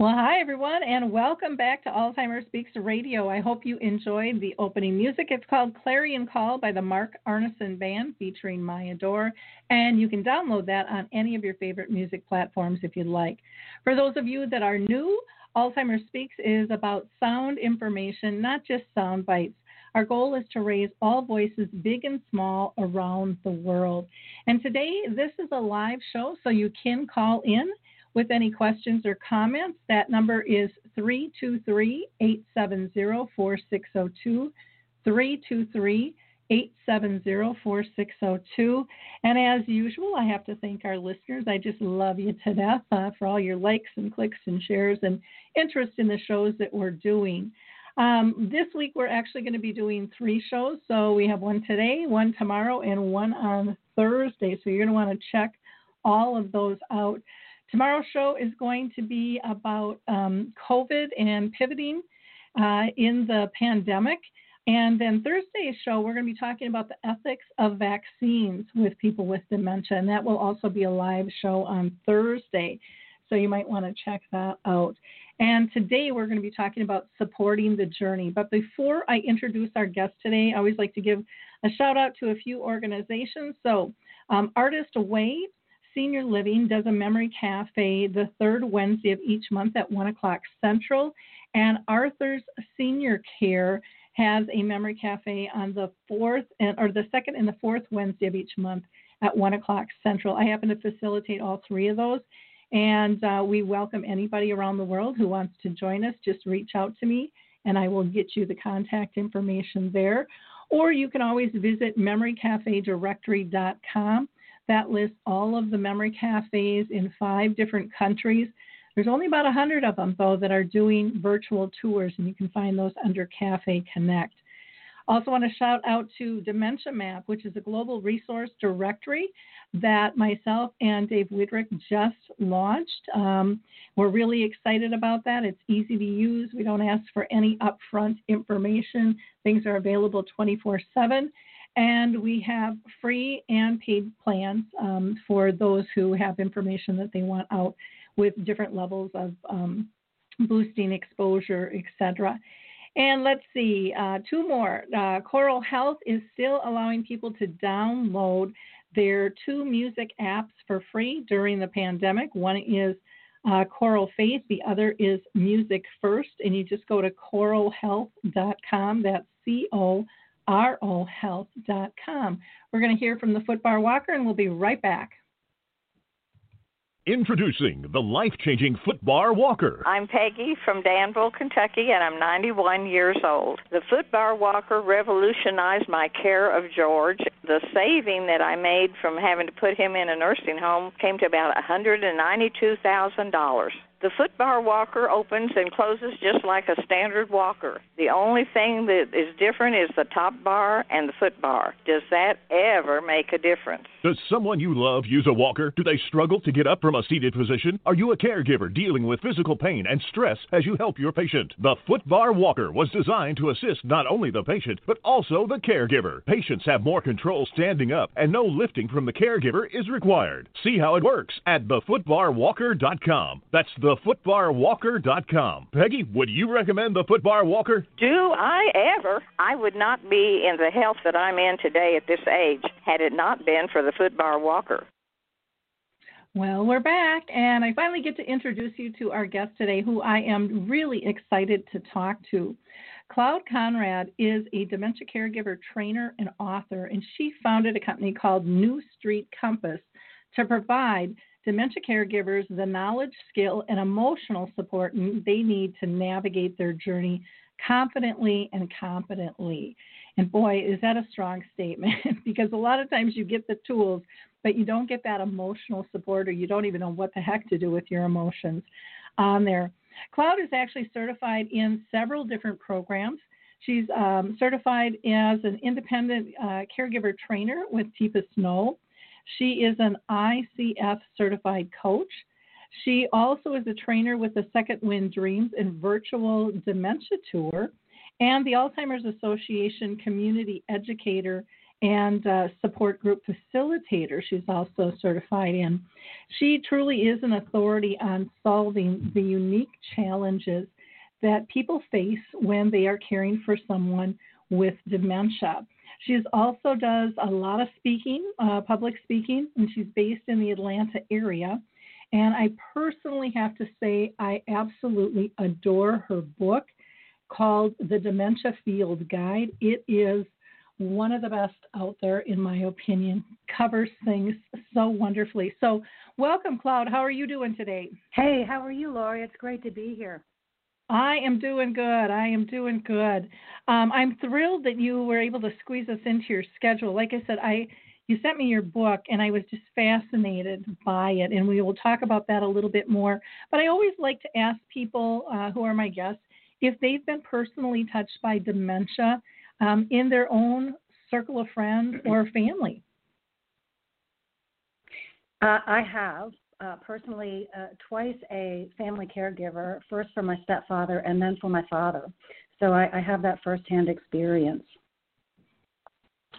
Well, hi, everyone, and welcome back to Alzheimer's Speaks Radio. I hope you enjoyed the opening music. It's called Clarion Call by the Mark Arneson Band featuring Maya Dore, and you can download that on any of your favorite music platforms if you'd like. For those of you that are new, Alzheimer's Speaks is about sound information, not just sound bites. Our goal is to raise all voices, big and small, around the world. And today, this is a live show, so you can call in with any questions or comments. That number is 323 870 4602. 323 870 4602. And as usual, I have to thank our listeners. I just love you to death uh, for all your likes and clicks and shares and interest in the shows that we're doing. Um, this week, we're actually going to be doing three shows. So we have one today, one tomorrow, and one on Thursday. So you're going to want to check all of those out. Tomorrow's show is going to be about um, COVID and pivoting uh, in the pandemic. And then Thursday's show, we're going to be talking about the ethics of vaccines with people with dementia. And that will also be a live show on Thursday. So you might want to check that out. And today we're going to be talking about supporting the journey. But before I introduce our guest today, I always like to give a shout out to a few organizations. So, um, Artist Away Senior Living does a memory cafe the third Wednesday of each month at 1 o'clock Central. And Arthur's Senior Care has a memory cafe on the fourth and, or the second and the fourth Wednesday of each month at 1 o'clock Central. I happen to facilitate all three of those. And uh, we welcome anybody around the world who wants to join us. Just reach out to me and I will get you the contact information there. Or you can always visit memorycafedirectory.com. That lists all of the memory cafes in five different countries. There's only about 100 of them, though, that are doing virtual tours, and you can find those under Cafe Connect. Also, want to shout out to Dementia Map, which is a global resource directory that myself and Dave Widrick just launched. Um, we're really excited about that. It's easy to use. We don't ask for any upfront information. Things are available 24 7. And we have free and paid plans um, for those who have information that they want out with different levels of um, boosting exposure, etc. And let's see, uh, two more. Uh, Coro Health is still allowing people to download their two music apps for free during the pandemic. One is uh, Choral Faith, the other is Music First, and you just go to corohealth.com. That's C O R O health.com. We're going to hear from the Footbar Walker, and we'll be right back. Introducing the life changing Footbar Walker. I'm Peggy from Danville, Kentucky, and I'm 91 years old. The Footbar Walker revolutionized my care of George. The saving that I made from having to put him in a nursing home came to about $192,000. The footbar walker opens and closes just like a standard walker. The only thing that is different is the top bar and the foot bar. Does that ever make a difference? Does someone you love use a walker? Do they struggle to get up from a seated position? Are you a caregiver dealing with physical pain and stress as you help your patient? The Footbar Walker was designed to assist not only the patient, but also the caregiver. Patients have more control standing up, and no lifting from the caregiver is required. See how it works at thefootbarwalker.com. That's thefootbarwalker.com. Peggy, would you recommend the Footbar Walker? Do I ever? I would not be in the health that I'm in today at this age had it not been for the footbar walker. Well, we're back, and I finally get to introduce you to our guest today, who I am really excited to talk to. Cloud Conrad is a dementia caregiver trainer and author, and she founded a company called New Street Compass to provide dementia caregivers the knowledge, skill, and emotional support they need to navigate their journey confidently and competently. And boy, is that a strong statement because a lot of times you get the tools, but you don't get that emotional support or you don't even know what the heck to do with your emotions on there. Cloud is actually certified in several different programs. She's um, certified as an independent uh, caregiver trainer with Teepa Snow. She is an ICF certified coach. She also is a trainer with the Second Wind Dreams and Virtual Dementia Tour and the Alzheimer's Association community educator and uh, support group facilitator. She's also certified in. She truly is an authority on solving the unique challenges that people face when they are caring for someone with dementia. She also does a lot of speaking, uh, public speaking, and she's based in the Atlanta area. And I personally have to say, I absolutely adore her book called The Dementia Field Guide. It is one of the best out there, in my opinion. Covers things so wonderfully. So, welcome, Cloud. How are you doing today? Hey, how are you, Lori? It's great to be here. I am doing good. I am doing good. Um, I'm thrilled that you were able to squeeze us into your schedule. Like I said, I you sent me your book, and I was just fascinated by it, and we will talk about that a little bit more. But I always like to ask people uh, who are my guests if they've been personally touched by dementia um, in their own circle of friends or family. Uh, I have uh, personally uh, twice a family caregiver, first for my stepfather and then for my father. So I, I have that firsthand experience.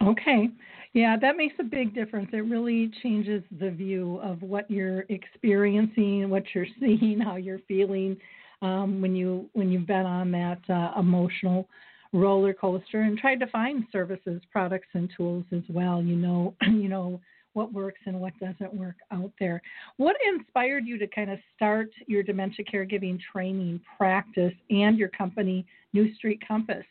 Okay. Yeah, that makes a big difference. It really changes the view of what you're experiencing, what you're seeing, how you're feeling um, when you when you've been on that uh, emotional roller coaster and tried to find services, products, and tools as well. You know, you know what works and what doesn't work out there. What inspired you to kind of start your dementia caregiving training practice and your company, New Street Compass?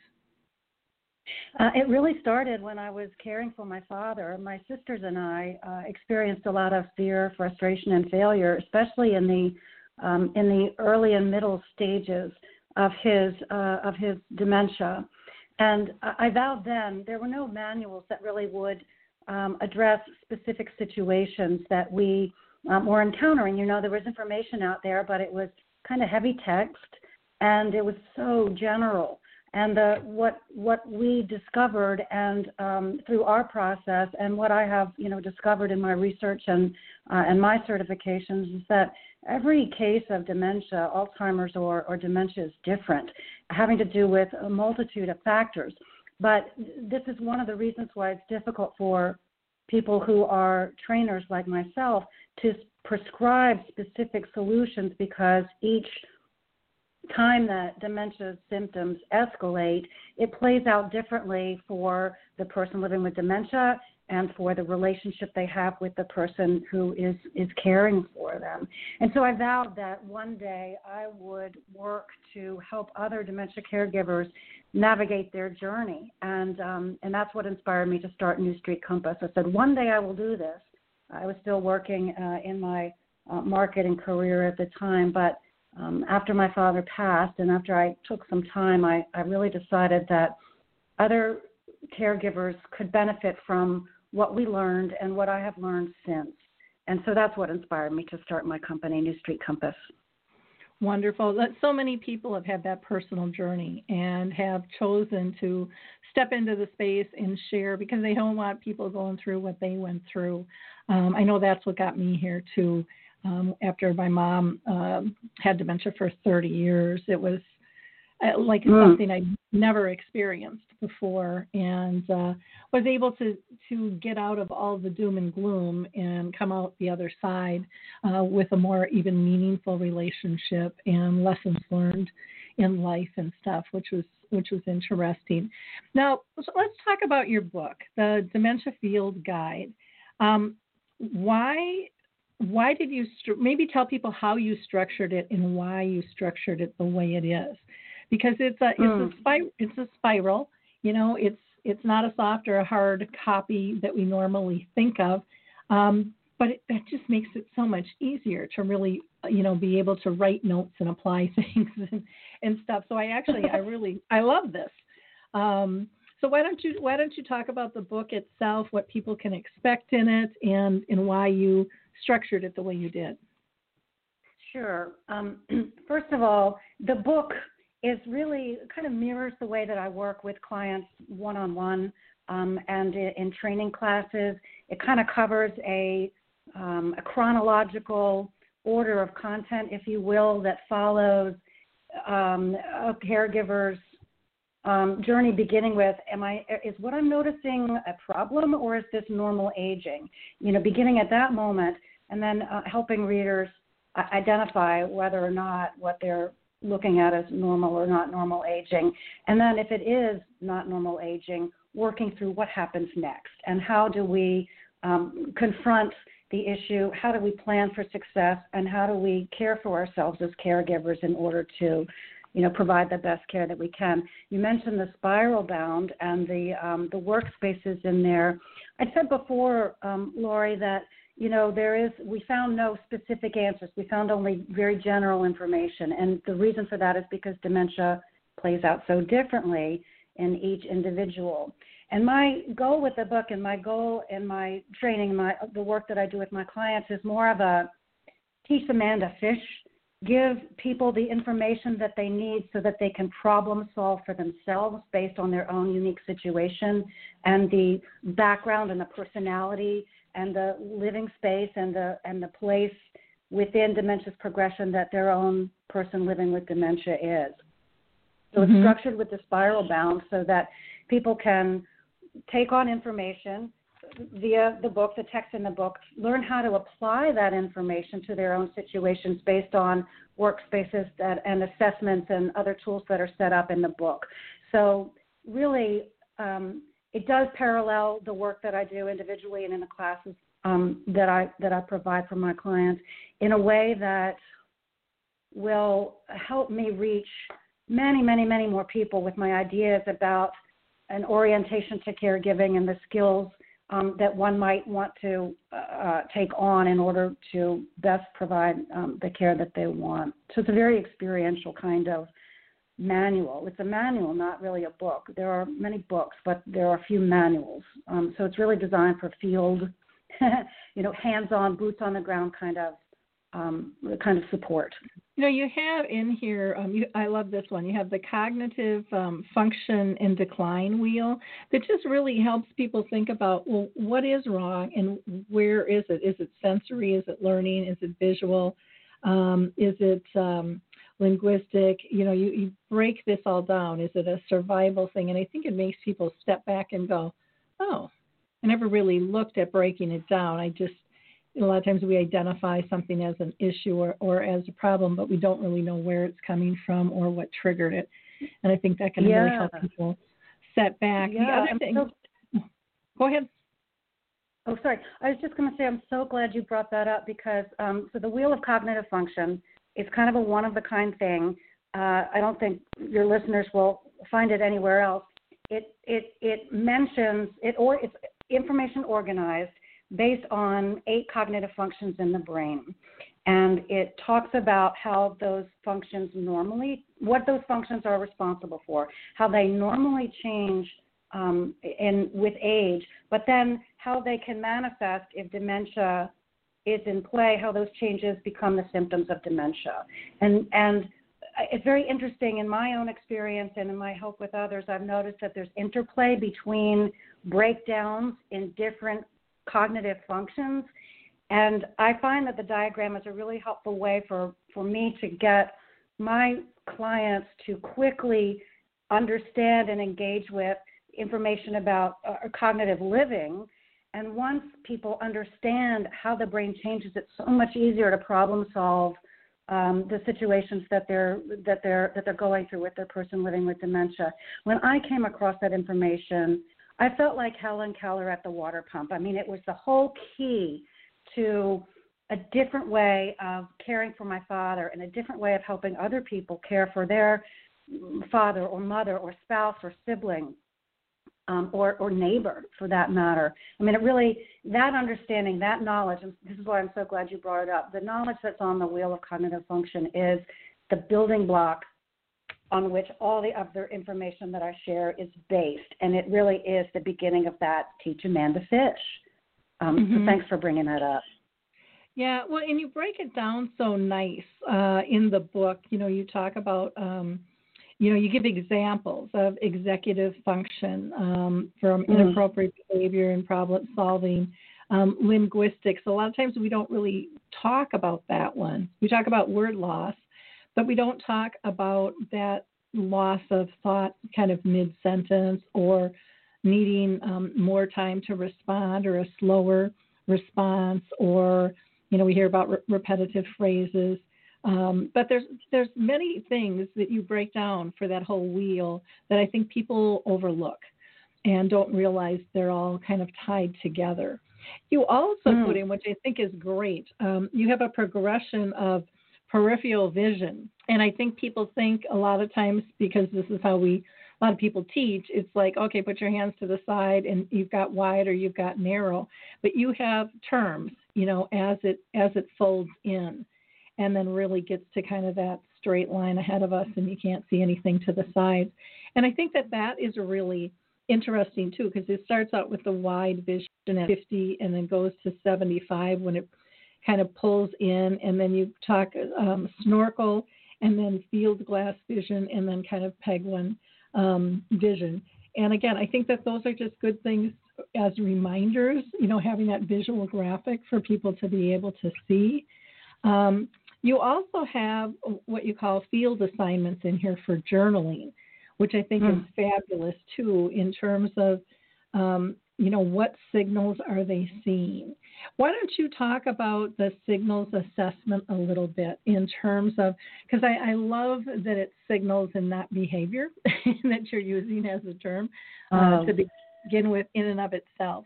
Uh, it really started when I was caring for my father. My sisters and I uh, experienced a lot of fear, frustration, and failure, especially in the um, in the early and middle stages of his uh, of his dementia. And I vowed then there were no manuals that really would um, address specific situations that we um, were encountering. You know, there was information out there, but it was kind of heavy text, and it was so general. And the, what what we discovered, and um, through our process, and what I have you know discovered in my research and uh, and my certifications is that every case of dementia, Alzheimer's or, or dementia is different, having to do with a multitude of factors. But this is one of the reasons why it's difficult for people who are trainers like myself to prescribe specific solutions because each time that dementia symptoms escalate, it plays out differently for the person living with dementia and for the relationship they have with the person who is is caring for them. And so I vowed that one day I would work to help other dementia caregivers navigate their journey, and um, and that's what inspired me to start New Street Compass. I said one day I will do this. I was still working uh, in my uh, marketing career at the time, but um, after my father passed and after I took some time, I, I really decided that other caregivers could benefit from what we learned and what I have learned since. And so that's what inspired me to start my company, New Street Compass. Wonderful. So many people have had that personal journey and have chosen to step into the space and share because they don't want people going through what they went through. Um, I know that's what got me here too. Um, after my mom um, had dementia for 30 years, it was uh, like mm. something I never experienced before, and uh, was able to to get out of all the doom and gloom and come out the other side uh, with a more even meaningful relationship and lessons learned in life and stuff, which was which was interesting. Now so let's talk about your book, the Dementia Field Guide. Um, why why did you maybe tell people how you structured it and why you structured it the way it is because it's a it's mm. a hmm. spir- it's a spiral. You know, it's it's not a soft or a hard copy that we normally think of, um, but it, that just makes it so much easier to really you know, be able to write notes and apply things and, and stuff. So I actually, I really, I love this. Um, so why don't you why don't you talk about the book itself, what people can expect in it, and and why you structured it the way you did? Sure. Um, first of all, the book is really kind of mirrors the way that I work with clients one on one and in training classes. It kind of covers a um, a chronological order of content, if you will, that follows um, a caregiver's um, journey beginning with am i is what i'm noticing a problem or is this normal aging you know beginning at that moment and then uh, helping readers uh, identify whether or not what they're looking at is normal or not normal aging and then if it is not normal aging working through what happens next and how do we um, confront the issue how do we plan for success and how do we care for ourselves as caregivers in order to you know, provide the best care that we can. You mentioned the spiral bound and the um, the workspaces in there. I said before, um, Lori, that you know there is we found no specific answers. We found only very general information, and the reason for that is because dementia plays out so differently in each individual. And my goal with the book and my goal in my training, my the work that I do with my clients is more of a teach the man to fish give people the information that they need so that they can problem solve for themselves based on their own unique situation and the background and the personality and the living space and the and the place within dementia's progression that their own person living with dementia is. So mm-hmm. it's structured with the spiral bound so that people can take on information via the book, the text in the book, learn how to apply that information to their own situations based on workspaces that, and assessments and other tools that are set up in the book. So, really, um, it does parallel the work that I do individually and in the classes um, that I that I provide for my clients in a way that will help me reach many, many, many more people with my ideas about an orientation to caregiving and the skills um, that one might want to uh, take on in order to best provide um, the care that they want. So it's a very experiential kind of manual. It's a manual, not really a book. There are many books, but there are a few manuals. Um, so it's really designed for field, you know, hands-on, boots on the ground kind of um, kind of support. You know, you have in here, um, you, I love this one. You have the cognitive um, function and decline wheel that just really helps people think about, well, what is wrong and where is it? Is it sensory? Is it learning? Is it visual? Um, is it um, linguistic? You know, you, you break this all down. Is it a survival thing? And I think it makes people step back and go, oh, I never really looked at breaking it down. I just a lot of times we identify something as an issue or, or as a problem, but we don't really know where it's coming from or what triggered it. And I think that can yeah. really help people set back. Yeah, the other thing, so, go ahead. Oh, sorry. I was just going to say I'm so glad you brought that up because um, so the wheel of cognitive function is kind of a one of a kind thing. Uh, I don't think your listeners will find it anywhere else. It it it mentions it or it's information organized based on eight cognitive functions in the brain. And it talks about how those functions normally, what those functions are responsible for, how they normally change um, in, with age, but then how they can manifest if dementia is in play, how those changes become the symptoms of dementia. And, and it's very interesting in my own experience and in my help with others, I've noticed that there's interplay between breakdowns in different cognitive functions. And I find that the diagram is a really helpful way for, for me to get my clients to quickly understand and engage with information about uh, cognitive living. And once people understand how the brain changes, it's so much easier to problem solve um, the situations that they're that they're that they're going through with their person living with dementia. When I came across that information, I felt like Helen Keller at the water pump. I mean, it was the whole key to a different way of caring for my father and a different way of helping other people care for their father or mother or spouse or sibling. Um, or, or neighbor for that matter. I mean, it really, that understanding, that knowledge, and this is why I'm so glad you brought it up, the knowledge that's on the wheel of cognitive function is the building block on which all the other information that I share is based. And it really is the beginning of that teach a man to fish. Um, mm-hmm. So thanks for bringing that up. Yeah, well, and you break it down so nice uh, in the book. You know, you talk about, um, you know, you give examples of executive function um, from mm inappropriate behavior and problem solving, um, linguistics. A lot of times we don't really talk about that one. We talk about word loss, but we don't talk about that loss of thought kind of mid sentence or needing um, more time to respond or a slower response or you know we hear about re- repetitive phrases um, but there's there's many things that you break down for that whole wheel that I think people overlook and don't realize they're all kind of tied together. You also mm. put in, which I think is great, um, you have a progression of peripheral vision. And I think people think a lot of times because this is how we a lot of people teach, it's like, okay, put your hands to the side and you've got wide or you've got narrow. But you have terms, you know, as it as it folds in and then really gets to kind of that straight line ahead of us and you can't see anything to the sides. And I think that that is really interesting too because it starts out with the wide vision at 50 and then goes to 75 when it kind of pulls in, and then you talk um, snorkel, and then field glass vision, and then kind of Penguin um, vision. And again, I think that those are just good things as reminders, you know, having that visual graphic for people to be able to see. Um, you also have what you call field assignments in here for journaling, which I think mm. is hmm. fabulous too, in terms of, um, you know, what signals are they seeing? Why don't you talk about the signals assessment a little bit in terms of, because I, I, love that it's signals and not behavior that you're using as a term uh, um, to begin with in and of itself.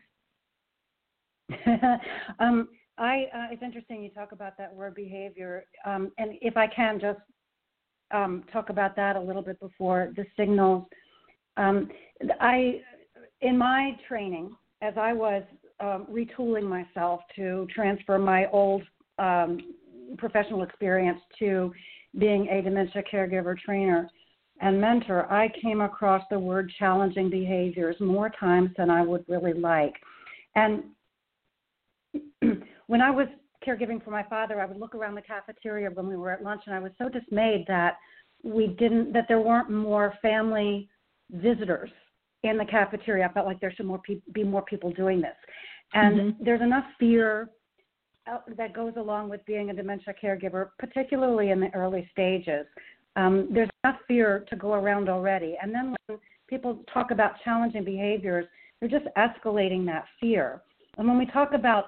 um, I, uh, it's interesting you talk about that word behavior, um, and if I can just um, talk about that a little bit before the signals. Um, I, in my training, as I was um, retooling myself to transfer my old um, professional experience to being a dementia caregiver trainer and mentor, I came across the word challenging behaviors more times than I would really like. And when I was caregiving for my father, I would look around the cafeteria when we were at lunch, and I was so dismayed that we didn't that there weren't more family visitors in the cafeteria. I felt like there should more pe- be more people doing this. And mm-hmm. there's enough fear that goes along with being a dementia caregiver, particularly in the early stages. Um, there's enough fear to go around already. And then when people talk about challenging behaviors, they're just escalating that fear. And when we talk about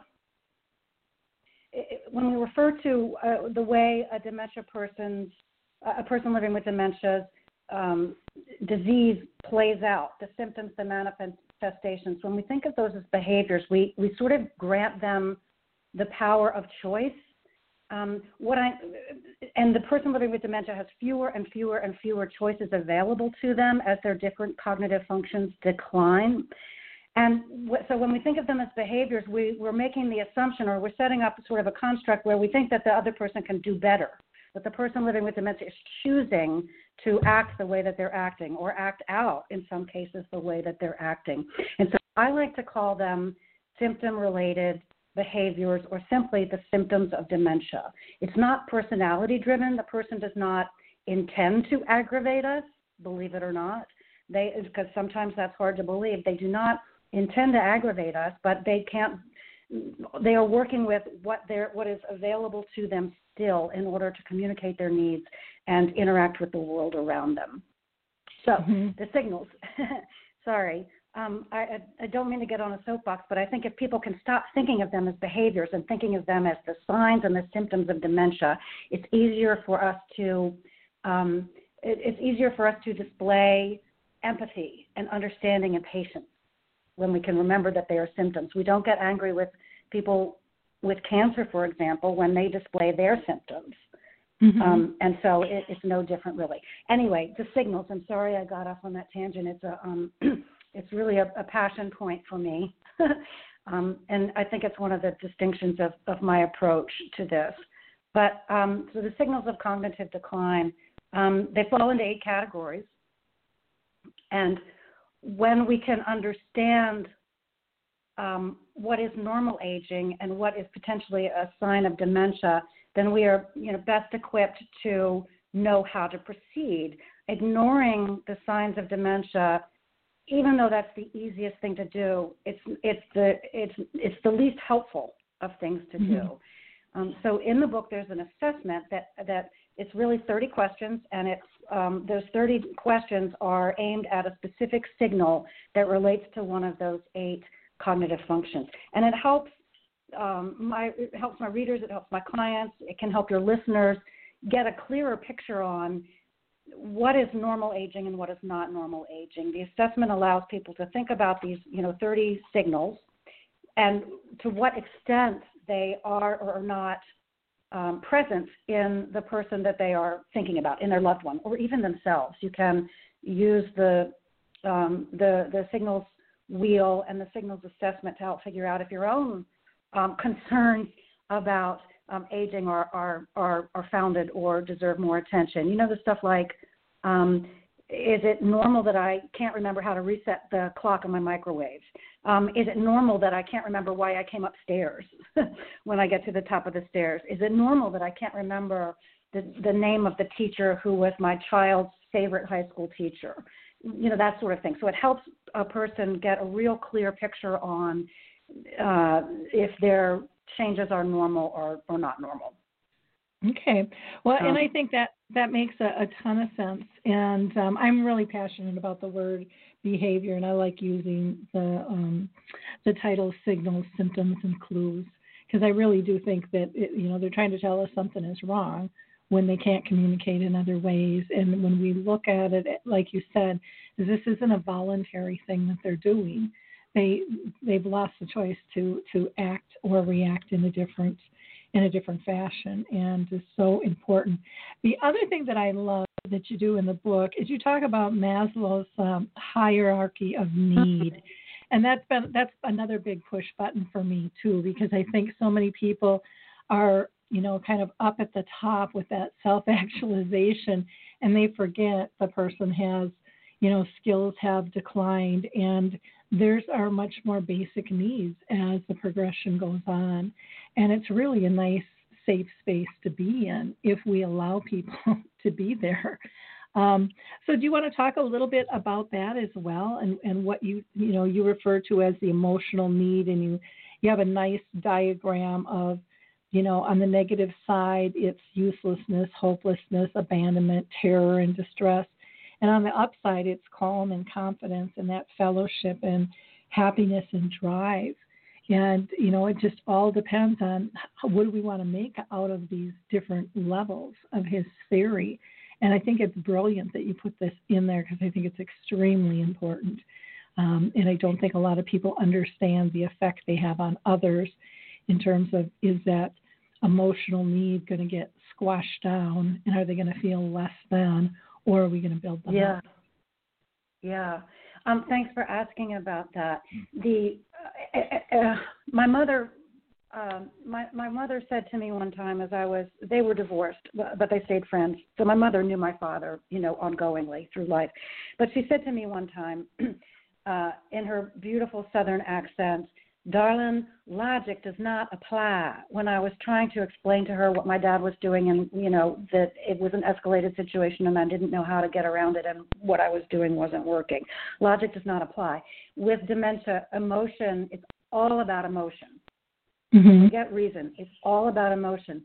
when we refer to uh, the way a dementia person's a person living with dementia um, disease plays out, the symptoms, the manifestations, when we think of those as behaviors, we, we sort of grant them the power of choice. Um, what I and the person living with dementia has fewer and fewer and fewer choices available to them as their different cognitive functions decline. And so when we think of them as behaviors, we, we're making the assumption or we're setting up sort of a construct where we think that the other person can do better that the person living with dementia is choosing to act the way that they're acting or act out in some cases the way that they're acting. And so I like to call them symptom related behaviors or simply the symptoms of dementia. It's not personality driven. The person does not intend to aggravate us, believe it or not. They because sometimes that's hard to believe. They do not intend to aggravate us, but they can't they are working with what they what is available to them still in order to communicate their needs and interact with the world around them. So mm-hmm. the signals. Sorry, um, I, I don't mean to get on a soapbox, but I think if people can stop thinking of them as behaviors and thinking of them as the signs and the symptoms of dementia, it's easier for us to um, it, it's easier for us to display empathy and understanding and patience when we can remember that they are symptoms. We don't get angry with people with cancer, for example, when they display their symptoms. Mm-hmm. Um, and so it, it's no different, really. Anyway, the signals. I'm sorry I got off on that tangent. It's a um, it's really a, a passion point for me. um, and I think it's one of the distinctions of, of my approach to this. But um, so the signals of cognitive decline, um, they fall into eight categories. And when we can understand um, what is normal aging and what is potentially a sign of dementia, then we are you know, best equipped to know how to proceed. Ignoring the signs of dementia, even though that's the easiest thing to do, it's it's the it's it's the least helpful of things to mm-hmm. do. Um, so in the book, there's an assessment that that it's really 30 questions, and it's um, those 30 questions are aimed at a specific signal that relates to one of those eight cognitive functions, and it helps um, my it helps my readers, it helps my clients, it can help your listeners get a clearer picture on what is normal aging and what is not normal aging. The assessment allows people to think about these, you know, 30 signals and to what extent they are or are not um, present in the person that they are thinking about, in their loved one, or even themselves. You can use the um, the the signals wheel and the signals assessment to help figure out if your own um, concerns about um, aging are, are are are founded or deserve more attention. You know the stuff like um, is it normal that I can't remember how to reset the clock on my microwave? Um, is it normal that I can't remember why I came upstairs when I get to the top of the stairs? Is it normal that I can't remember the, the name of the teacher who was my child's favorite high school teacher? You know, that sort of thing. So it helps a person get a real clear picture on uh, if their changes are normal or, or not normal. Okay. Well, um, and I think that that makes a, a ton of sense. And um, I'm really passionate about the word behavior, and I like using the um, the title signals, symptoms, and clues because I really do think that it, you know they're trying to tell us something is wrong when they can't communicate in other ways. And when we look at it, like you said, this isn't a voluntary thing that they're doing. They they've lost the choice to to act or react in a different in a different fashion and is so important. The other thing that I love that you do in the book is you talk about Maslow's um, hierarchy of need. And that's been that's another big push button for me too because I think so many people are you know kind of up at the top with that self-actualization and they forget the person has you know skills have declined and theirs are much more basic needs as the progression goes on. And it's really a nice, safe space to be in if we allow people to be there. Um, so, do you want to talk a little bit about that as well, and, and what you you know you refer to as the emotional need, and you you have a nice diagram of you know on the negative side it's uselessness, hopelessness, abandonment, terror, and distress, and on the upside, it's calm and confidence and that fellowship and happiness and drive. And, you know, it just all depends on what do we want to make out of these different levels of his theory. And I think it's brilliant that you put this in there because I think it's extremely important. Um, and I don't think a lot of people understand the effect they have on others in terms of is that emotional need going to get squashed down and are they going to feel less than or are we going to build them yeah. up? Yeah. Um, thanks for asking about that. The uh, uh, uh, my mother, um, my my mother said to me one time as I was they were divorced, but they stayed friends. So my mother knew my father, you know, ongoingly through life. But she said to me one time, uh, in her beautiful Southern accent, Darling, logic does not apply. When I was trying to explain to her what my dad was doing and, you know, that it was an escalated situation and I didn't know how to get around it and what I was doing wasn't working, logic does not apply. With dementia, emotion, it's all about emotion. Mm-hmm. Forget reason. It's all about emotion.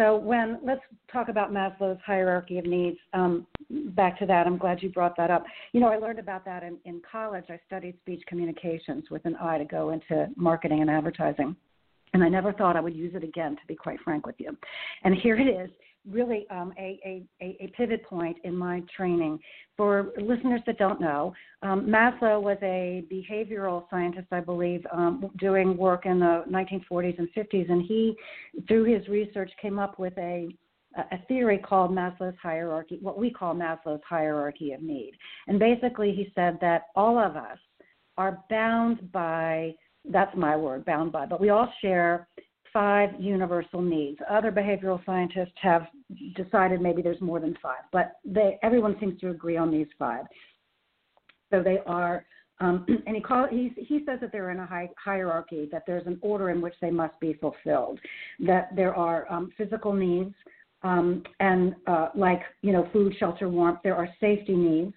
So when let's talk about Maslow's hierarchy of needs. Um, back to that, I'm glad you brought that up. You know, I learned about that in, in college. I studied speech communications with an eye to go into marketing and advertising, and I never thought I would use it again. To be quite frank with you, and here it is really um, a, a, a, pivot point in my training. For listeners that don't know, um, Maslow was a behavioral scientist, I believe, um, doing work in the 1940s and 50s, and he, through his research, came up with a a theory called Maslow's hierarchy, what we call Maslow's hierarchy of need. And basically, he said that all of us are bound by that's my word, bound by, but we all share five universal needs. Other behavioral scientists have decided maybe there's more than five, but they, everyone seems to agree on these five. So they are, um, and he, call, he, he says that they're in a hi- hierarchy, that there's an order in which they must be fulfilled, that there are um, physical needs, um, and uh, like you know food, shelter, warmth. There are safety needs.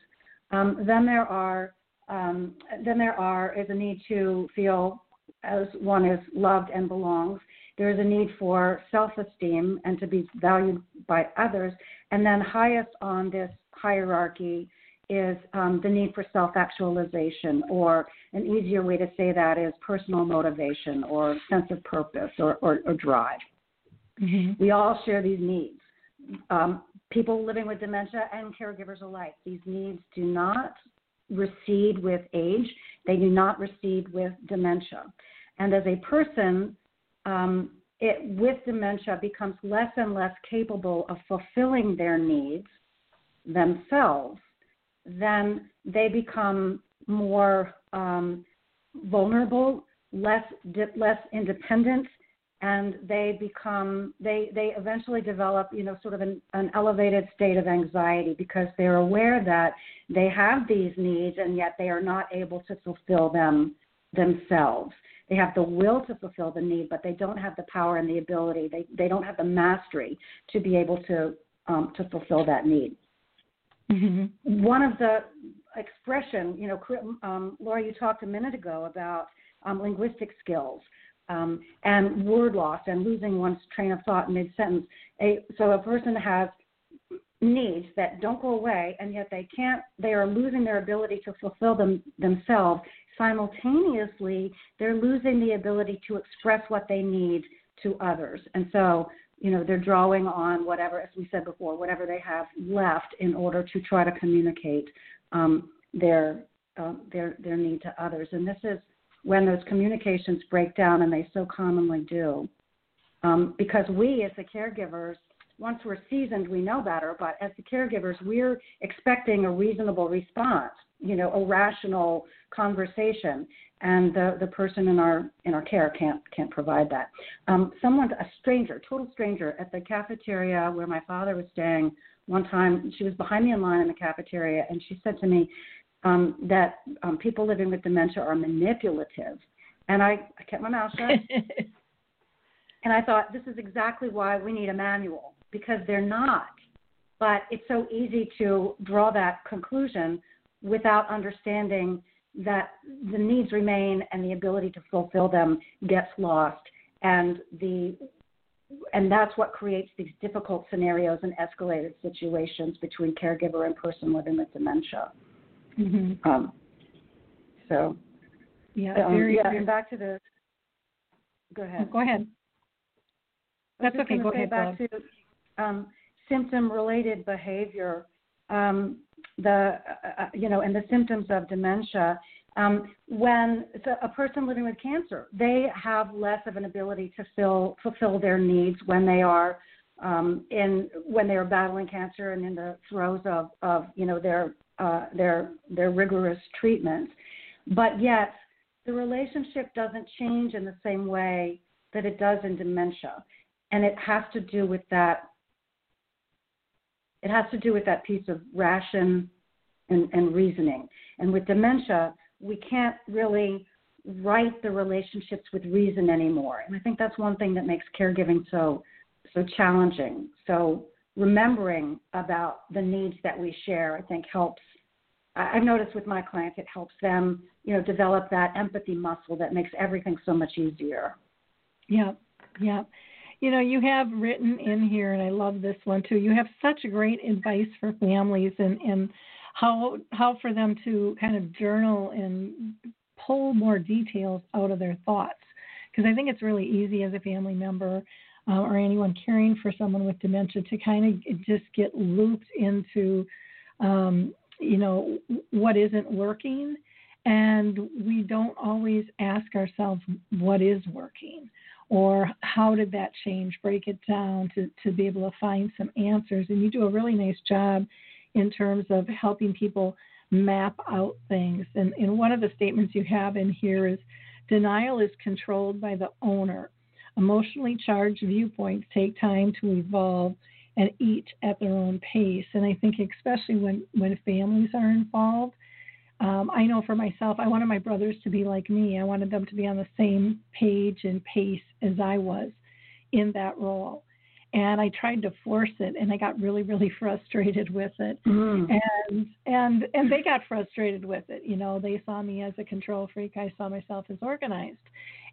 Um, then there are um, then there are is a need to feel as one is loved and belongs. There is a need for self-esteem and to be valued by others. And then highest on this hierarchy is um, the need for self-actualization, or an easier way to say that is personal motivation or sense of purpose or, or, or drive. Mm-hmm. We all share these needs. Um, people living with dementia and caregivers alike, these needs do not recede with age, they do not recede with dementia. And as a person, um, it, with dementia, becomes less and less capable of fulfilling their needs themselves, then they become more um, vulnerable, less less independent, and they become they they eventually develop you know sort of an, an elevated state of anxiety because they're aware that they have these needs and yet they are not able to fulfill them themselves they have the will to fulfill the need but they don't have the power and the ability they they don't have the mastery to be able to um, to fulfill that need mm-hmm. one of the expression you know um, laura you talked a minute ago about um, linguistic skills um, and word loss and losing one's train of thought in mid sentence. So a person has needs that don't go away, and yet they can't. They are losing their ability to fulfill them themselves. Simultaneously, they're losing the ability to express what they need to others, and so you know they're drawing on whatever, as we said before, whatever they have left in order to try to communicate um, their uh, their their need to others. And this is when those communications break down, and they so commonly do. Um, because we, as the caregivers, once we're seasoned, we know better, but as the caregivers, we're expecting a reasonable response, you know, a rational conversation, and the, the person in our in our care can't can't provide that. Um, someone, a stranger, total stranger, at the cafeteria where my father was staying one time, she was behind me in line in the cafeteria, and she said to me, um, that um, people living with dementia are manipulative. And I, I kept my mouth shut. and I thought, this is exactly why we need a manual, because they're not. But it's so easy to draw that conclusion without understanding that the needs remain and the ability to fulfill them gets lost. And the and that's what creates these difficult scenarios and escalated situations between caregiver and person living with dementia. Mm-hmm. Um, so, yeah, um, very, yeah. Very... And back to the. Go ahead. go ahead. That's okay. Go ahead. Back to um, symptom-related behavior. Um, the uh, uh, you know, and the symptoms of dementia. Um, when so a person living with cancer, they have less of an ability to fill, fulfill their needs when they are um, in when they are battling cancer and in the throes of, of you know their uh, their their rigorous treatments, but yet the relationship doesn't change in the same way that it does in dementia, and it has to do with that. It has to do with that piece of ration and, and reasoning. And with dementia, we can't really write the relationships with reason anymore. And I think that's one thing that makes caregiving so so challenging. So remembering about the needs that we share, I think helps. I've noticed with my clients, it helps them, you know, develop that empathy muscle that makes everything so much easier. Yeah, yeah. You know, you have written in here, and I love this one too. You have such great advice for families and and how how for them to kind of journal and pull more details out of their thoughts because I think it's really easy as a family member uh, or anyone caring for someone with dementia to kind of just get looped into, um, you know, what isn't working. And we don't always ask ourselves what is working or how did that change, break it down to, to be able to find some answers. And you do a really nice job in terms of helping people map out things. And, and one of the statements you have in here is denial is controlled by the owner. Emotionally charged viewpoints take time to evolve and each at their own pace. And I think especially when, when families are involved, um, I know for myself, I wanted my brothers to be like me. I wanted them to be on the same page and pace as I was in that role. And I tried to force it, and I got really, really frustrated with it. Mm. And and and they got frustrated with it. You know, they saw me as a control freak. I saw myself as organized.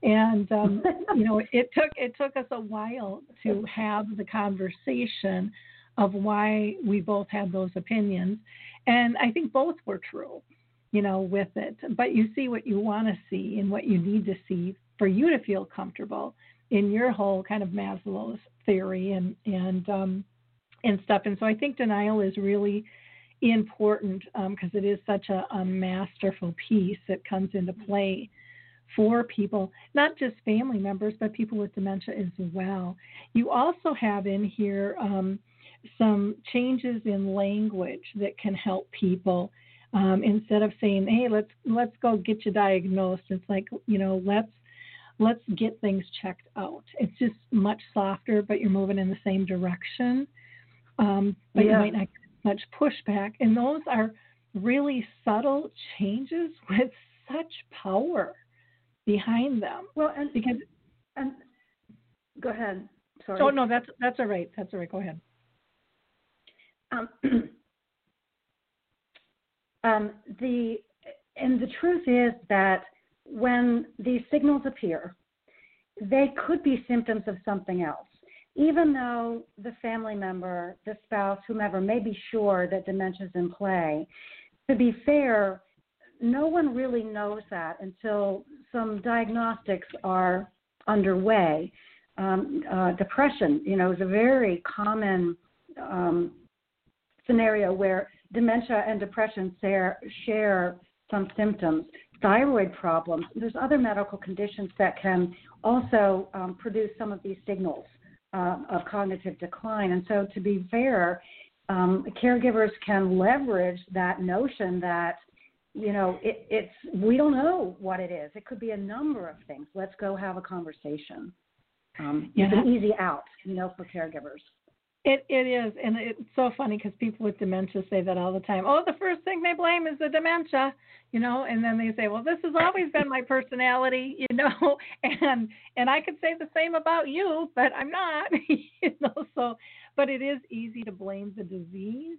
And um, you know, it took it took us a while to have the conversation of why we both had those opinions, and I think both were true you know, with it. But you see what you want to see and what you need to see for you to feel comfortable in your whole kind of Maslow's theory and and um, and stuff. And so I think denial is really important because um, it is such a, a masterful piece that comes into play for people, not just family members, but people with dementia as well. You also have in here um, some changes in language that can help people um, instead of saying, "Hey, let's let's go get you diagnosed," it's like you know, let's let's get things checked out. It's just much softer, but you're moving in the same direction. Um, but yeah. you might not get much pushback, and those are really subtle changes with such power behind them. Well, and because and go ahead. Sorry. Oh no, that's that's all right. That's all right. Go ahead. Um, Um, the and the truth is that when these signals appear, they could be symptoms of something else. Even though the family member, the spouse, whomever may be sure that dementia is in play, to be fair, no one really knows that until some diagnostics are underway. Um, uh, depression, you know, is a very common um, scenario where dementia and depression share, share some symptoms. Thyroid problems, there's other medical conditions that can also um, produce some of these signals uh, of cognitive decline. And so, to be fair, um, caregivers can leverage that notion that you know it, it's we don't know what it is. It could be a number of things. Let's go have a conversation. Um, yeah. It's an easy out, you know, for caregivers. It it is, and it's so funny because people with dementia say that all the time. Oh, the first thing they blame is the dementia, you know, and then they say, well, this has always been my personality, you know, and and I could say the same about you, but I'm not, you know. So, but it is easy to blame the disease,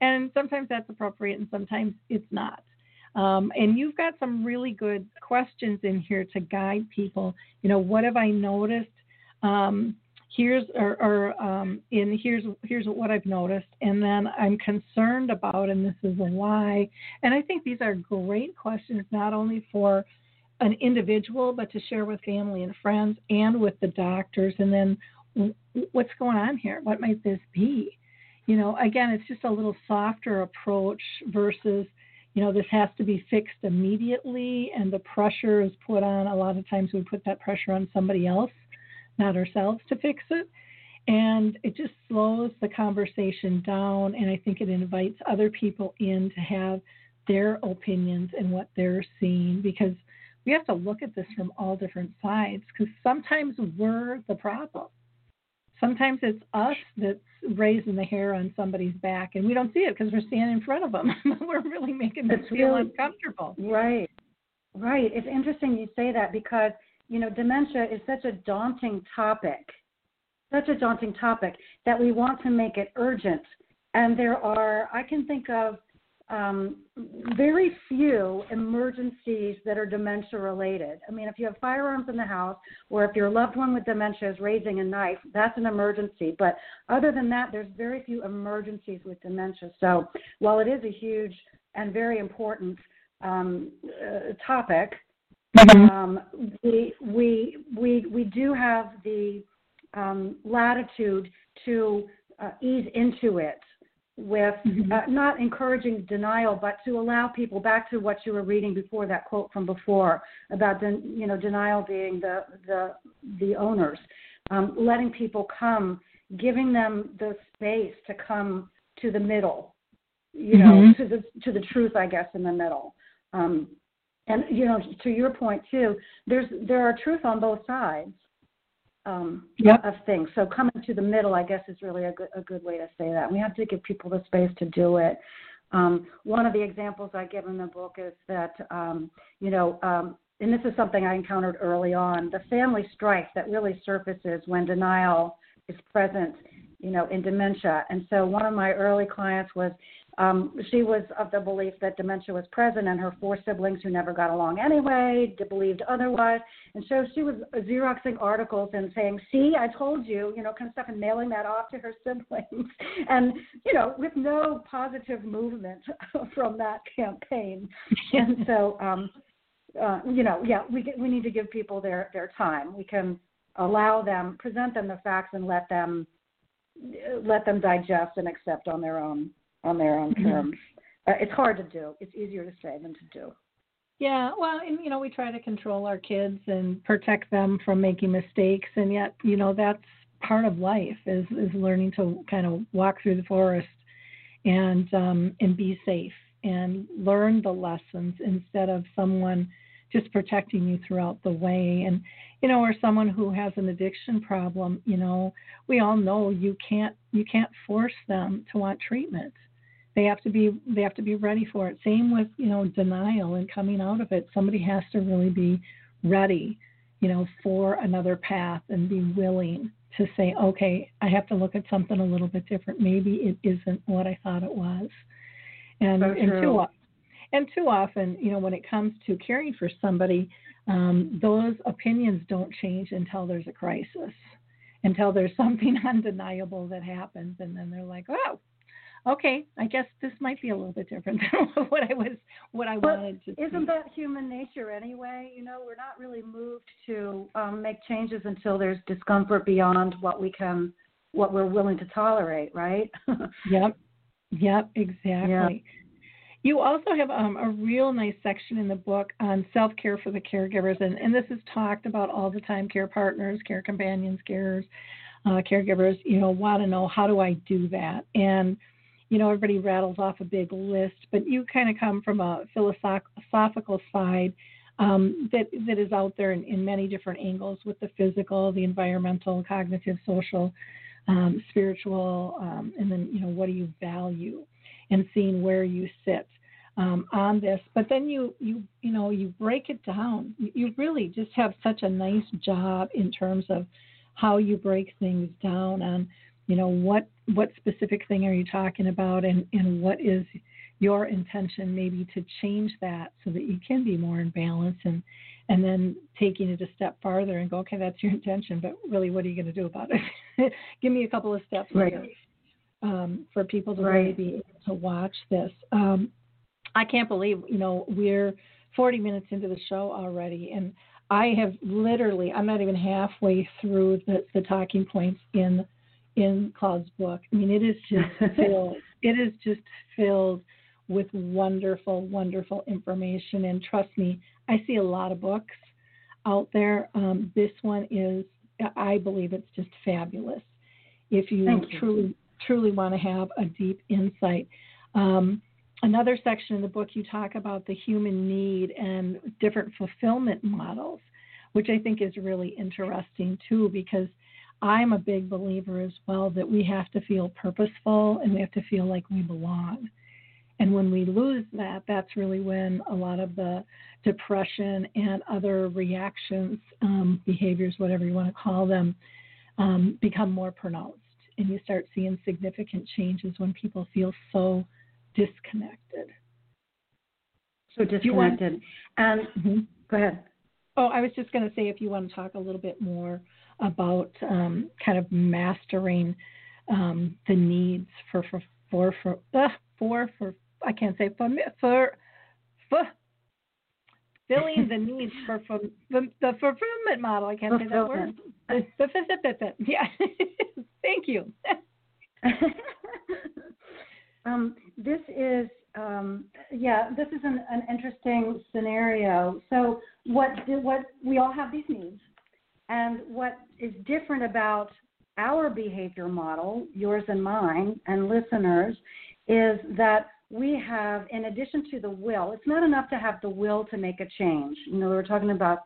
and sometimes that's appropriate, and sometimes it's not. Um, and you've got some really good questions in here to guide people. You know, what have I noticed? Um, here's or, or um, in here's here's what I've noticed, and then I'm concerned about, and this is why. And I think these are great questions, not only for an individual, but to share with family and friends, and with the doctors. And then, what's going on here? What might this be? You know, again, it's just a little softer approach versus you know, this has to be fixed immediately, and the pressure is put on. A lot of times we put that pressure on somebody else not ourselves, to fix it. And it just slows the conversation down. And I think it invites other people in to have their opinions and what they're seeing because we have to look at this from all different sides because sometimes we're the problem. Sometimes it's us that's raising the hair on somebody's back and we don't see it because we're standing in front of them. we're really making them feel really, uncomfortable. Right. Right. It's interesting you say that because you know, dementia is such a daunting topic, such a daunting topic that we want to make it urgent. And there are, I can think of um, very few emergencies that are dementia related. I mean, if you have firearms in the house, or if your loved one with dementia is raising a knife, that's an emergency. But other than that, there's very few emergencies with dementia. So while it is a huge and very important um, uh, topic, Mm-hmm. Um, we, we, we, we do have the um, latitude to uh, ease into it with mm-hmm. uh, not encouraging denial, but to allow people back to what you were reading before that quote from before about den, you know denial being the the the owners, um, letting people come, giving them the space to come to the middle, you know, Mhm. to the to the truth, I guess, in the middle. Um, and you know, to your point too, there's there are truth on both sides um, Yep. of things. So coming to the middle, I guess, is really a good a good way to say that. We have to give people the space to do it. Um, one of the examples I give in the book is that um, you know, um, and this is something I encountered early on, the family strife that really surfaces when denial is present, you know, in dementia. And so one of my early clients was um, she was of the belief that dementia was present, and her four siblings who never got along anyway believed otherwise. And so she was xeroxing articles and saying, "See, I told you," you know, kind of stuff, and mailing that off to her siblings, and you know, with no positive movement from that campaign. and so, um, uh, you know, yeah, we get, we need to give people their their time. We can allow them, present them the facts, and let them let them digest and accept on their own on their own Mhm. terms. Uh, it's hard to do. It's easier to say than to do. Yeah, well, and you know, we try to control our kids and protect them from making mistakes, and yet, you know, that's part of life is is learning to kind of walk through the forest and um, and be safe and learn the lessons instead of someone just protecting you throughout the way. And you know, or someone who has an addiction problem, you know, we all know you can't you can't force them to want treatment they have to be they have to be ready for it. Same with you know denial and coming out of it. Somebody has to really be ready you know for another path and be willing to say okay i have to look at something a little bit different. Maybe it isn't what i thought it was. And So and too and too often you know when it comes to caring for somebody um, those opinions don't change until there's a crisis until there's something undeniable that happens. And then they're like oh okay, I guess this might be a little bit different than what I was what I wanted to Isn't see. that human nature anyway? You know, we're not really moved to um, make changes until there's discomfort beyond what we can, what we're willing to tolerate, right? Yep. Yep, exactly. You also have um, a real nice section in the book on self care for the caregivers, and, and this is talked about all the time. Care partners, care companions, carers, uh, caregivers, you know, want to know how do I do that? And you know, everybody rattles off a big list, but you kind of come from a philosophical side um, that that is out there in, in many different angles with the physical, the environmental, cognitive, social, um, spiritual, um, and then you know what do you value, and seeing where you sit um, on this. But then you you you know you break it down. You, really just have such a nice job in terms of how you break things down on you know what what specific thing are you talking about? And and what is your intention maybe to change that so that you can be more in balance and and then taking it a step farther and go okay that's your intention but really what are you going to do about it? Give me a couple of steps Right. here um, for people to really be able to watch this. Um, i can't believe you know we're 40 minutes into the show already and i have literally i'm not even halfway through the, the talking points in in Cloud's book. I mean, it is just filled. It is just filled with wonderful, wonderful information. And trust me, I see a lot of books out there. Um, this one is, I believe, it's just fabulous. If you, you. truly, truly want to have a deep insight. Um, another section in the book, you talk about the human need and different fulfillment models, which I think is really interesting too, because I'm a big believer as well that we have to feel purposeful and we have to feel like we belong. And when we lose that, that's really when a lot of the depression and other reactions, um, behaviors, whatever you want to call them, um, become more pronounced. And you start seeing significant changes when people feel so disconnected. so want- disconnected. And Mm-hmm. go ahead. Oh, I was just going to say if you want to talk a little bit more about um, kind of mastering um, the needs for for for for uh, for for I can't say for for for filling the needs for, for the, the fulfillment model. I can't say that word. The, the, yeah. Thank you. um, this is um, yeah, this is an, an interesting scenario. So what do, what we all have these needs, and what is different about our behavior model, yours and mine, and listeners, is that we have, in addition to the will, it's not enough to have the will to make a change. You know, we were talking about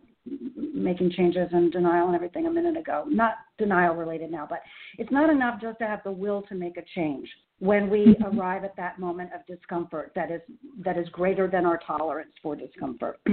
making changes and denial and everything a minute ago. Not denial related now, but it's not enough just to have the will to make a change when we mm-hmm. arrive at that moment of discomfort that is that is greater than our tolerance for discomfort.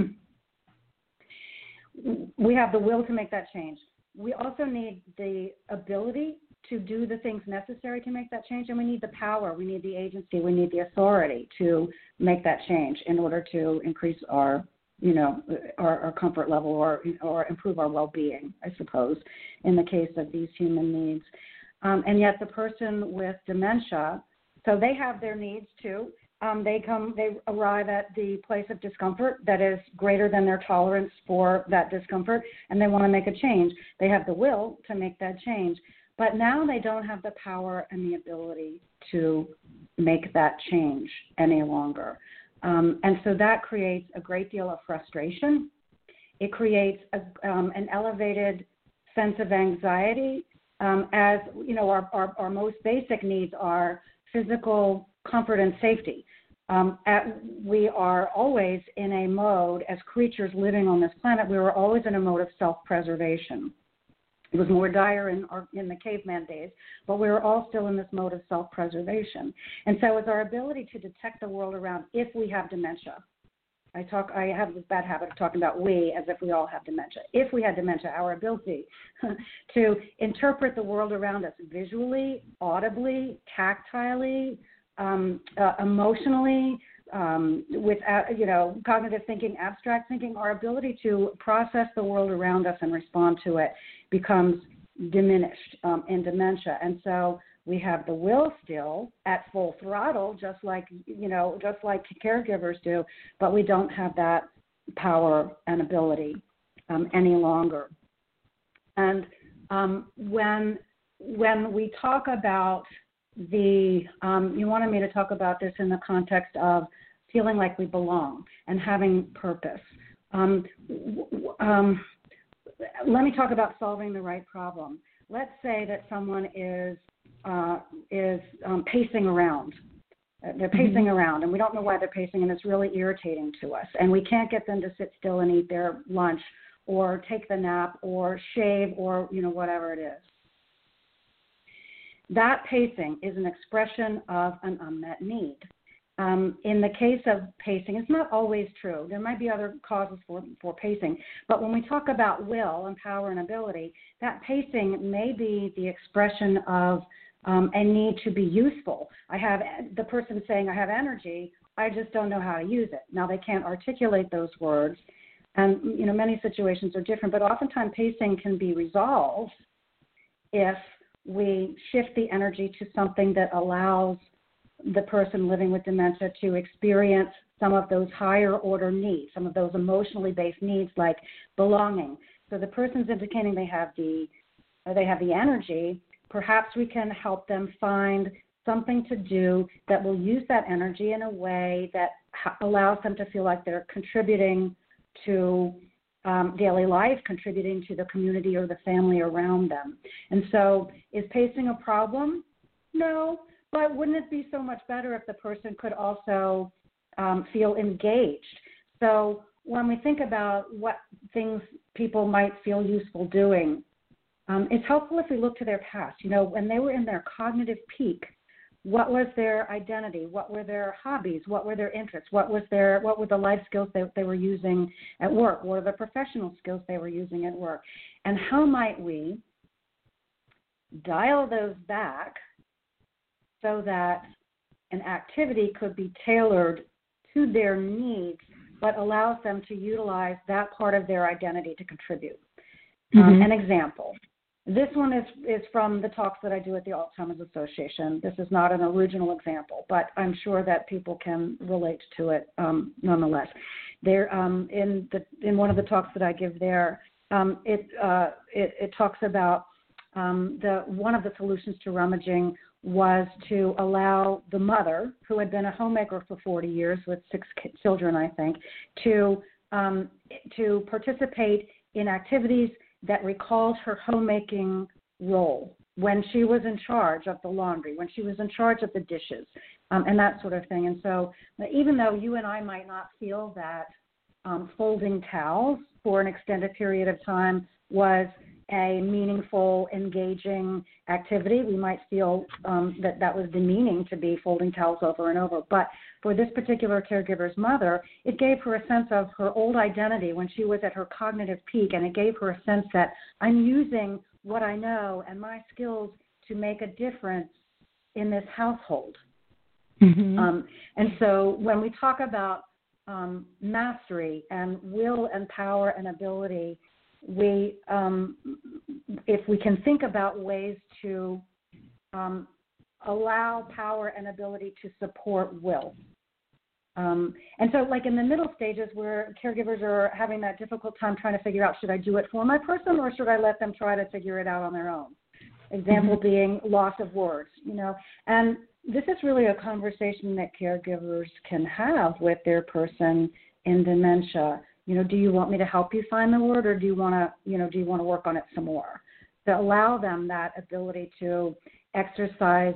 we have the will to make that change. We also need the ability to do the things necessary to make that change, and we need the power, we need the agency, we need the authority to make that change in order to increase our you know our, our comfort level or or improve our well-being i suppose in the case of these human needs. Um, and yet the person with dementia so they have their needs too. Um, they come they arrive at the place of discomfort that is greater than their tolerance for that discomfort and they want to make a change. They have the will to make that change but now they don't have the power and the ability to make that change any longer um, and so that creates a great deal of frustration. It creates a, um, an elevated sense of anxiety, um, as you know, our, our, our, most basic needs are physical comfort and safety. Um, at, we are always in a mode, as creatures living on this planet, we are always in a mode of self preservation. It was more dire in, our, in the caveman days, but we were all still in this mode of self preservation. And so, it's our ability to detect the world around if we have dementia. I talk. I have this bad habit of talking about we as if we all have dementia. If we had dementia, our ability to interpret the world around us visually, audibly, tactilely, um, uh, emotionally, um, with uh, you know cognitive thinking, abstract thinking, our ability to process the world around us and respond to it becomes diminished um, in dementia. And so we have the will still at full throttle, just like you know, just like caregivers do, but we don't have that power and ability um, any longer. And um, when when we talk about the, um, you wanted me to talk about this in the context of feeling like we belong and having purpose. Um, um, let me talk about solving the right problem. Let's say that someone is uh, is um, pacing around. Uh, they're mm-hmm. pacing mm-hmm. around, and we don't know why they're pacing, and it's really irritating to us. And we can't get them to sit still and eat their lunch, or take the nap, or shave, or you know whatever it is. That pacing is an expression of an unmet need. Um, in the case of pacing, it's not always true. There might be other causes for, for pacing. But when we talk about will and power and ability, that pacing may be the expression of um, a need to be useful. I have the person saying, I have energy, I just don't know how to use it. Now, they can't articulate those words. And, you know, many situations are different, but oftentimes pacing can be resolved if we shift the energy to something that allows the person living with dementia to experience some of those higher order needs, some of those emotionally based needs like belonging. So the person's indicating they have the they have the energy. Perhaps we can help them find something to do that will use that energy in a way that ha- allows them to feel like they're contributing to um, daily life, contributing to the community or the family around them. And so, is pacing a problem? No, but wouldn't it be so much better if the person could also um, feel engaged? So when we think about what things people might feel useful doing, um, it's helpful if we look to their past. You know, when they were in their cognitive peak, what was their identity? What were their hobbies? What were their interests? What was their what were the life skills that they were using at work? What are the professional skills they were using at work? And how might we dial those back so that an activity could be tailored to their needs, but allows them to utilize that part of their identity to contribute. Um, mm-hmm. Um, an example. This one is, is from the talks that I do at the Alzheimer's Association. This is not an original example, but I'm sure that people can relate to it um, nonetheless. There, um, in the in one of the talks that I give there, um, it, uh, it, it talks about um, the one of the solutions to rummaging was to allow the mother, who had been a homemaker for 40 years with six children, I think, to um, to participate in activities that recalls her homemaking role when she was in charge of the laundry, when she was in charge of the dishes, um, and that sort of thing. And so, even though you and I might not feel that um, folding towels for an extended period of time was a meaningful, engaging activity. We might feel um, that that was demeaning to be folding towels over and over. But for this particular caregiver's mother, it gave her a sense of her old identity when she was at her cognitive peak, and it gave her a sense that I'm using what I know and my skills to make a difference in this household. Mm-hmm. Um, and so when we talk about um, mastery and will and power and ability, we um, if we can think about ways to um, allow power and ability to support will. Um, and so, like in the middle stages where caregivers are having that difficult time trying to figure out should I do it for my person or should I let them try to figure it out on their own? Example mm-hmm. being loss of words, you know. And this is really a conversation that caregivers can have with their person in dementia. You know, do you want me to help you find the word, or do you want to, you know, do you want to work on it some more? To allow them that ability to exercise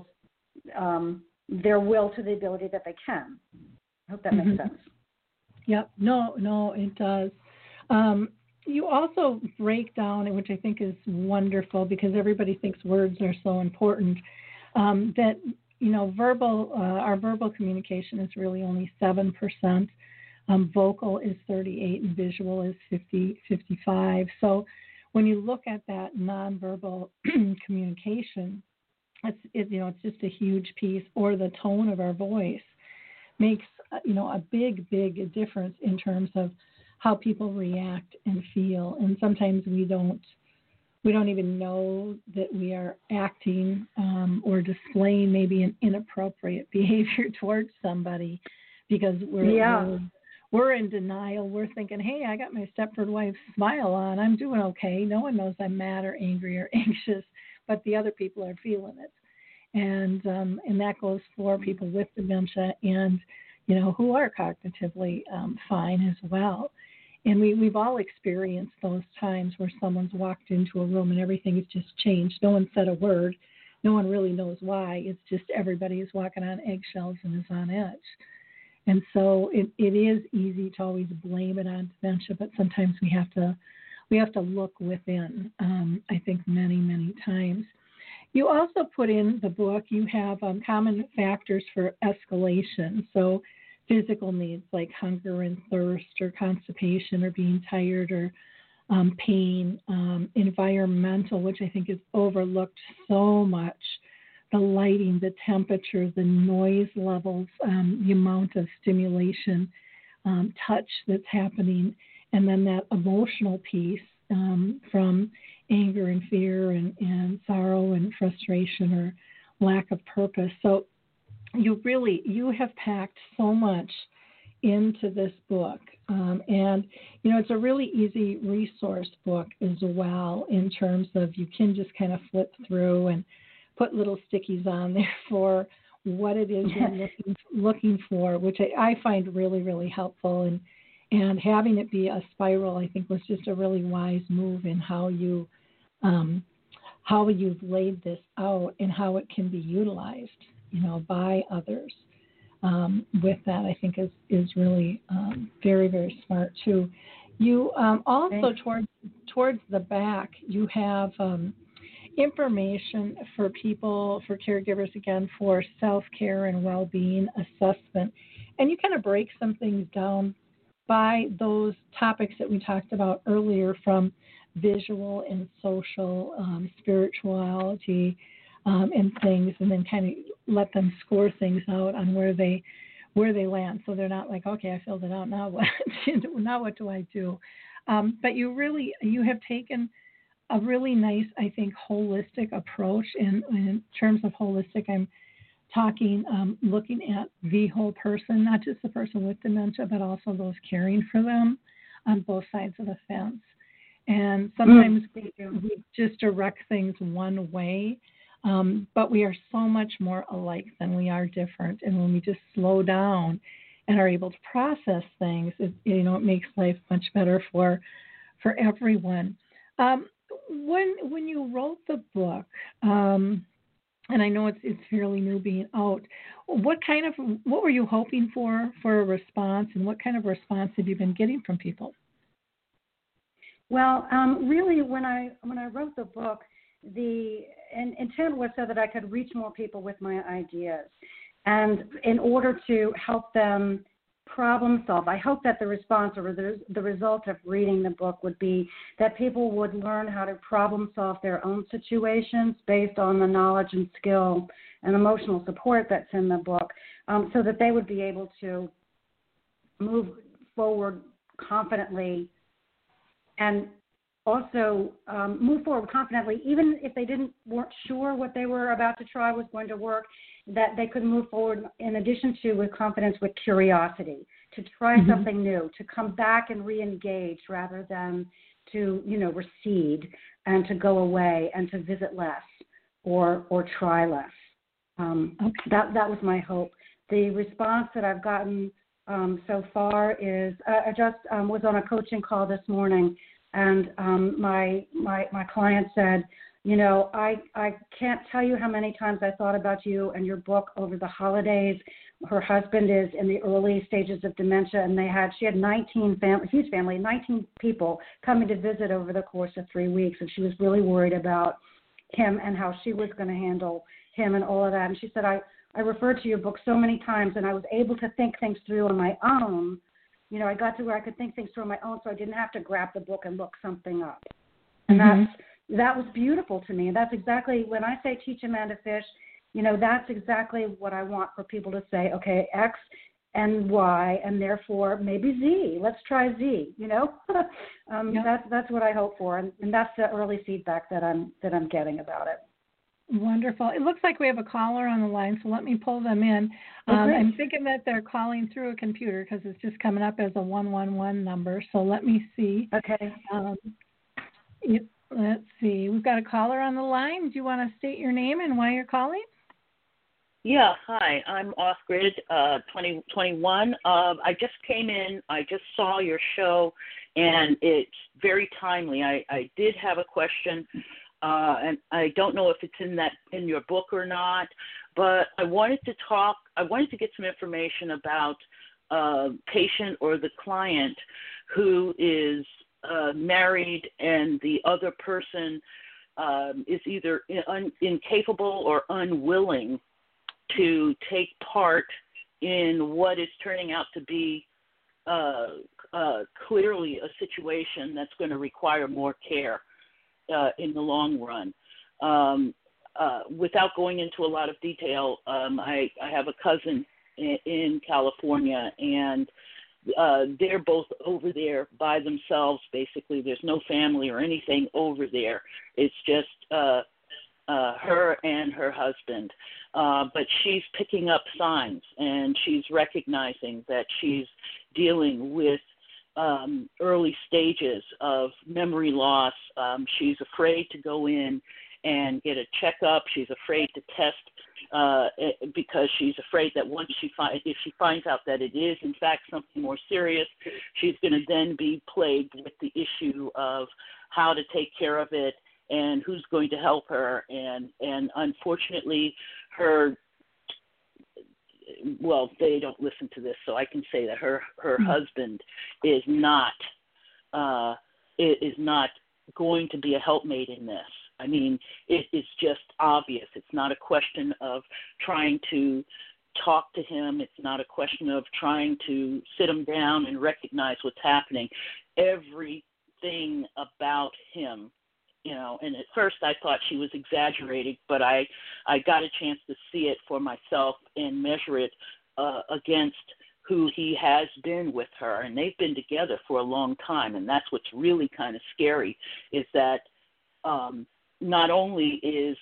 um, their will to the ability that they can. I hope that mm-hmm. makes sense. Yep. No, no, it does. Um, you also break down, which I think is wonderful because everybody thinks words are so important, um, that you know, verbal, uh, our verbal communication is really only 7%. Um, vocal is 38 and visual is 50, 55. So when you look at that nonverbal communication, it's, it, you know, it's just a huge piece or the tone of our voice makes, uh, you know, a big, big difference in terms of how people react and feel. And sometimes we don't we don't even know that we are acting um, or displaying maybe an inappropriate behavior towards somebody because we're, yeah. we're we're in denial. We're thinking, hey, I got my Stepford wife smile on. I'm doing okay. No one knows I'm mad or angry or anxious, but the other people are feeling it. And um, and that goes for people with dementia and you know who are cognitively um, fine as well. And we, we've all experienced those times where someone's walked into a room and everything has just changed. No one said a word. No one really knows why. It's just everybody is walking on eggshells and is on edge. And so it, it is easy to always blame it on dementia, but sometimes we have to we have to look within. Um, I think many many times. You also put in the book. You have um, common factors for escalation. So physical needs like hunger and thirst or constipation or being tired or um, pain, um, environmental, which I think is overlooked so much, the lighting, the temperature, the noise levels, um, the amount of stimulation, um, touch that's happening, and then that emotional piece um, from anger and fear and, and sorrow and frustration or lack of purpose. So you really you have packed so much into this book. Um, and you know it's a really easy resource book as well in terms of you can just kind of flip through and put little stickies on there for what it is you're looking looking for which I, I find really really helpful. And and having it be a spiral i think was just a really wise move in how you um, how you've laid this out and how it can be utilized you know, by others. Um, with that, I think is is really um, very very smart too. You um, also towards towards the back, you have um, information for people for caregivers again for self care and well being assessment, and you kind of break some things down by those topics that we talked about earlier from visual and social um, spirituality um, and things, and then kind of let them score things out on where they where they land. So they're not like, okay, I filled it out. Now what? now what do I do? Um, but you really you have taken a really nice, I think, holistic approach. And in terms of holistic, I'm talking, um, looking at the whole person, not just the person with dementia, but also those caring for them on both sides of the fence. And sometimes mm. we just direct things one way um, but we are so much more alike than we are different. And when we just slow down and are able to process things, it, you know, it makes life much better for for everyone. Um, when when you wrote the book, um, and I know it's it's fairly new being out. What kind of what were you hoping for for a response, and what kind of response have you been getting from people? Well, um, really, when I when I wrote the book, the intent was so that I could reach more people with my ideas, and in order to help them problem solve. I hope that the response or the, the result of reading the book would be that people would learn how to problem solve their own situations based on the knowledge and skill and emotional support that's in the book, um, so that they would be able to move forward confidently and also um, move forward confidently, even if they didn't weren't sure what they were about to try was going to work, that they could move forward in addition to with confidence with curiosity to try mm-hmm. something new, to come back and re-engage rather than to you know recede and to go away and to visit less or or try less. Um, okay. That that was my hope. The response that I've gotten um, so far is uh, I just um, was on a coaching call this morning and um, my my my client said, you know, I I can't tell you how many times I thought about you and your book over the holidays. Her husband is in the early stages of dementia, and they had she had 19 family, huge family, 19 people coming to visit over the course of three weeks, and she was really worried about him and how she was going to handle him and all of that. And she said, I I referred to your book so many times, and I was able to think things through on my own you know, I got to where I could think things through on my own, so I didn't have to grab the book and look something up. And mm-hmm. that's that was beautiful to me. And that's exactly when I say teach a man to fish, you know, that's exactly what I want for people to say. Okay, X and Y, and therefore maybe Z. Let's try Z. You know, um, yep. that's that's what I hope for, and, and that's the early feedback that I'm that I'm getting about it. Wonderful. It looks like we have a caller on the line, so let me pull them in. Oh, um, I'm thinking that they're calling through a computer because it's just coming up as a 111 number. So let me see. Okay. Um, let's see. We've got a caller on the line. Do you want to state your name and why you're calling? Yeah, hi. I'm off grid uh, 2021. uh, I just came in. I just saw your show, and it's very timely. I, I did have a question uh, and I don't know if it's in that in your book or not, but I wanted to talk. I wanted to get some information about uh, patient or the client who is uh, married and the other person um, is either in, incapable or unwilling to take part in what is turning out to be uh, uh, clearly a situation that's going to require more care uh, in the long run. Um, uh, without going into a lot of detail, um, I, I have a cousin in, in California, and uh, they're both over there by themselves. Basically, there's no family or anything over there. It's just uh, uh, her and her husband. Uh, but she's picking up signs, and she's recognizing that she's dealing with um, early stages of memory loss. Um, she's afraid to go in and get a checkup. She's afraid to test uh, because she's afraid that once she find if she finds out that it is in fact something more serious, she's going to then be plagued with the issue of how to take care of it and who's going to help her. And and unfortunately, her well, they don't listen to this, so I can say that her her mm-hmm. husband is not uh, is not going to be a helpmate in this. I mean, it is just obvious. It's not a question of trying to talk to him. It's not a question of trying to sit him down and recognize what's happening. Everything about him you know and at first i thought she was exaggerating but i i got a chance to see it for myself and measure it uh, against who he has been with her and they've been together for a long time and that's what's really kind of scary is that um not only is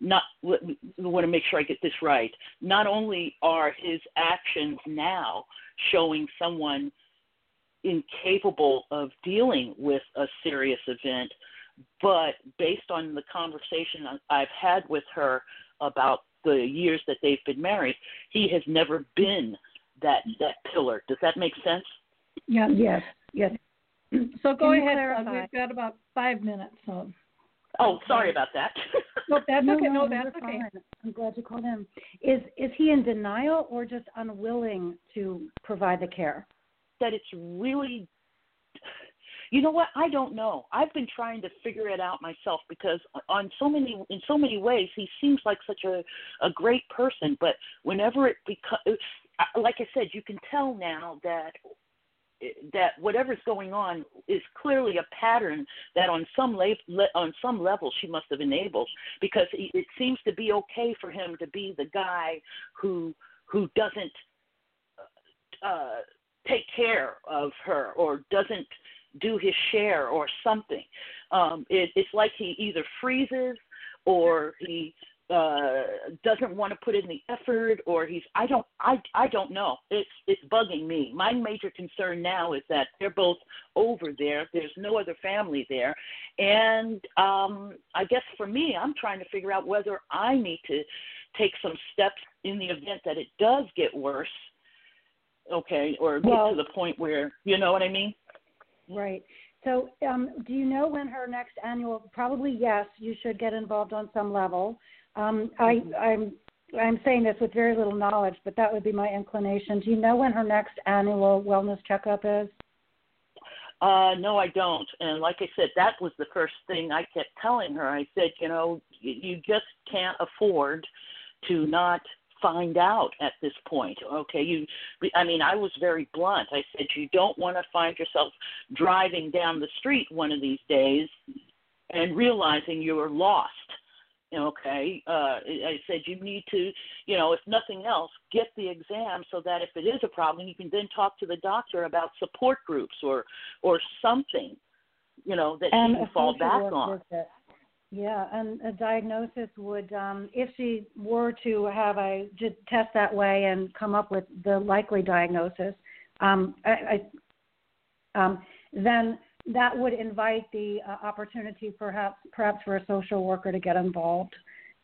not I want to make sure I get this right. Not only are his actions now showing someone incapable of dealing with a serious event, but based on the conversation I've had with her about the years that they've been married, he has never been that that pillar. Does that make sense? Yeah. Yes. Yes. So go Can ahead. We've got about five minutes. So. Oh, sorry about that. no, that's no, okay. No, No, that's okay. fine. I'm glad you called in. Is is he in denial or just unwilling to provide the care? that it's really you know what i don't know i've been trying to figure it out myself because on so many in so many ways he seems like such a a great person but whenever it becomes like i said you can tell now that that whatever's going on is clearly a pattern that on some le- on some level she must have enabled because it seems to be okay for him to be the guy who who doesn't uh take care of her or doesn't do his share or something. Um, it, it's like he either freezes or he uh doesn't want to put in the effort or he's I don't I I don't know. It's it's bugging me. My major concern now is that they're both over there. There's no other family there. And um I guess for me I'm trying to figure out whether I need to take some steps in the event that it does get worse okay, or get to the point where you know what I mean. Right. So, um, do you know when her next annual? Probably yes. You should get involved on some level. Um, I, I'm I'm saying this with very little knowledge, but that would be my inclination. Do you know when her next annual wellness checkup is? Uh, no, I don't. And like I said, that was the first thing I kept telling her. I said, you know, you just can't afford to not find out at this point. Okay, you I mean, I was very blunt. I said you don't want to find yourself driving down the street one of these days and realizing you are lost. Okay, uh, I said you need to, you know, if nothing else, get the exam so that if it is a problem, you can then talk to the doctor about support groups or or something, you know, that and you can fall back on. Visit. Yeah, and a diagnosis would, um, if she were to have a test that way and come up with the likely diagnosis, um, I, I, um, then that would invite the uh, opportunity, perhaps, perhaps for a social worker to get involved,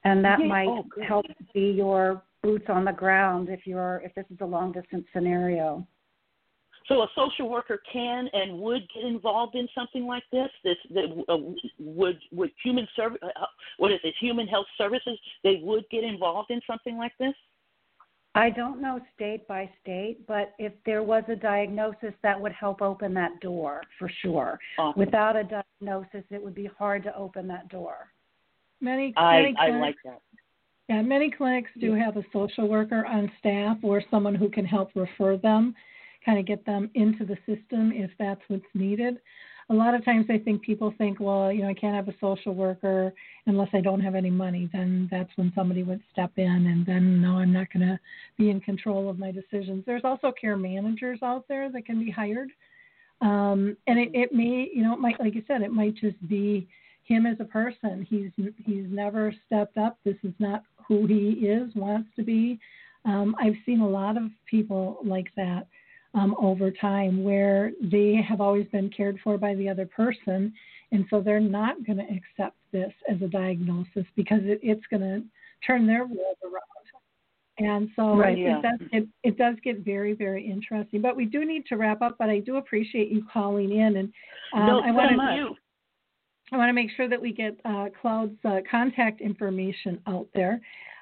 and that yeah. might oh, help be your boots on the ground if you're if this is a long distance scenario. So a social worker can and would get involved in something like this. This that uh, would would human service uh, what is it? Human health services they would get involved in something like this. I don't know state by state, but if there was a diagnosis, that would help open that door for sure. Awesome. Without a diagnosis, it would be hard to open that door. Many, I, many I clinics, like that. Yeah, many clinics do have a social worker on staff or someone who can help refer them kind of get them into the system if that's what's needed. A lot of times I think people think, well, you know, I can't have a social worker unless I don't have any money. Then that's when somebody would step in, and then no, I'm not going to be in control of my decisions. There's also care managers out there that can be hired, um, and it, it may, you know, it might, like you said, it might just be him as a person. He's he's never stepped up. This is not who he is, wants to be. Um, I've seen a lot of people like that um, over time where they have always been cared for by the other person. And so they're not going to accept this as a diagnosis because it, it's going to turn their world around. And so right, it, yeah. it, does it, it does get very, very interesting. But we do need to wrap up. But I do appreciate you calling in. And um, no, I want to I want to make sure that we get uh, Cloud's uh, contact information out there.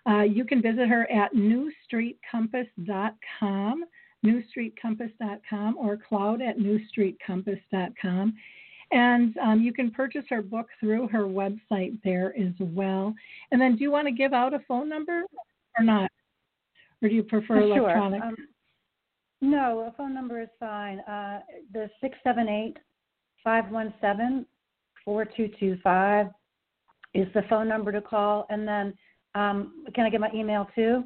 Uh, you can visit her at newstreetcompass.com newstreetcompass.com or cloud at newstreetcompass.com. And um, you can purchase her book through her website there as well. And then, do you want to give out a phone number or not? Or do you prefer sure. electronic? Um, no, a phone number is fine. Uh, the 678 517 4225 is the phone number to call. And then, um, can I get my email too?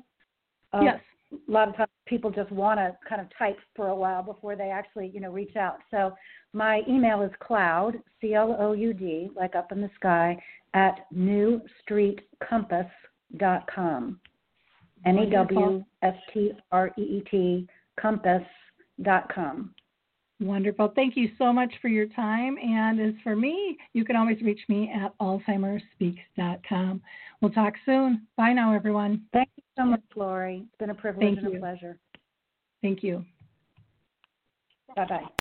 Uh, yes a lot of times people just want to kind of type for a while before they actually, you know, reach out. So my email is cloud, C L O U D, like up in the sky, at newstreetcompass.com. N E W S T R E E T compass.com. Wonderful. Thank you so much for your time. And as for me, you can always reach me at alzheimersspeaks.com. We'll talk soon. Bye now, everyone. Thank you so much, Lori. It's been a privilege Thank and you. a pleasure. Thank you. Bye bye.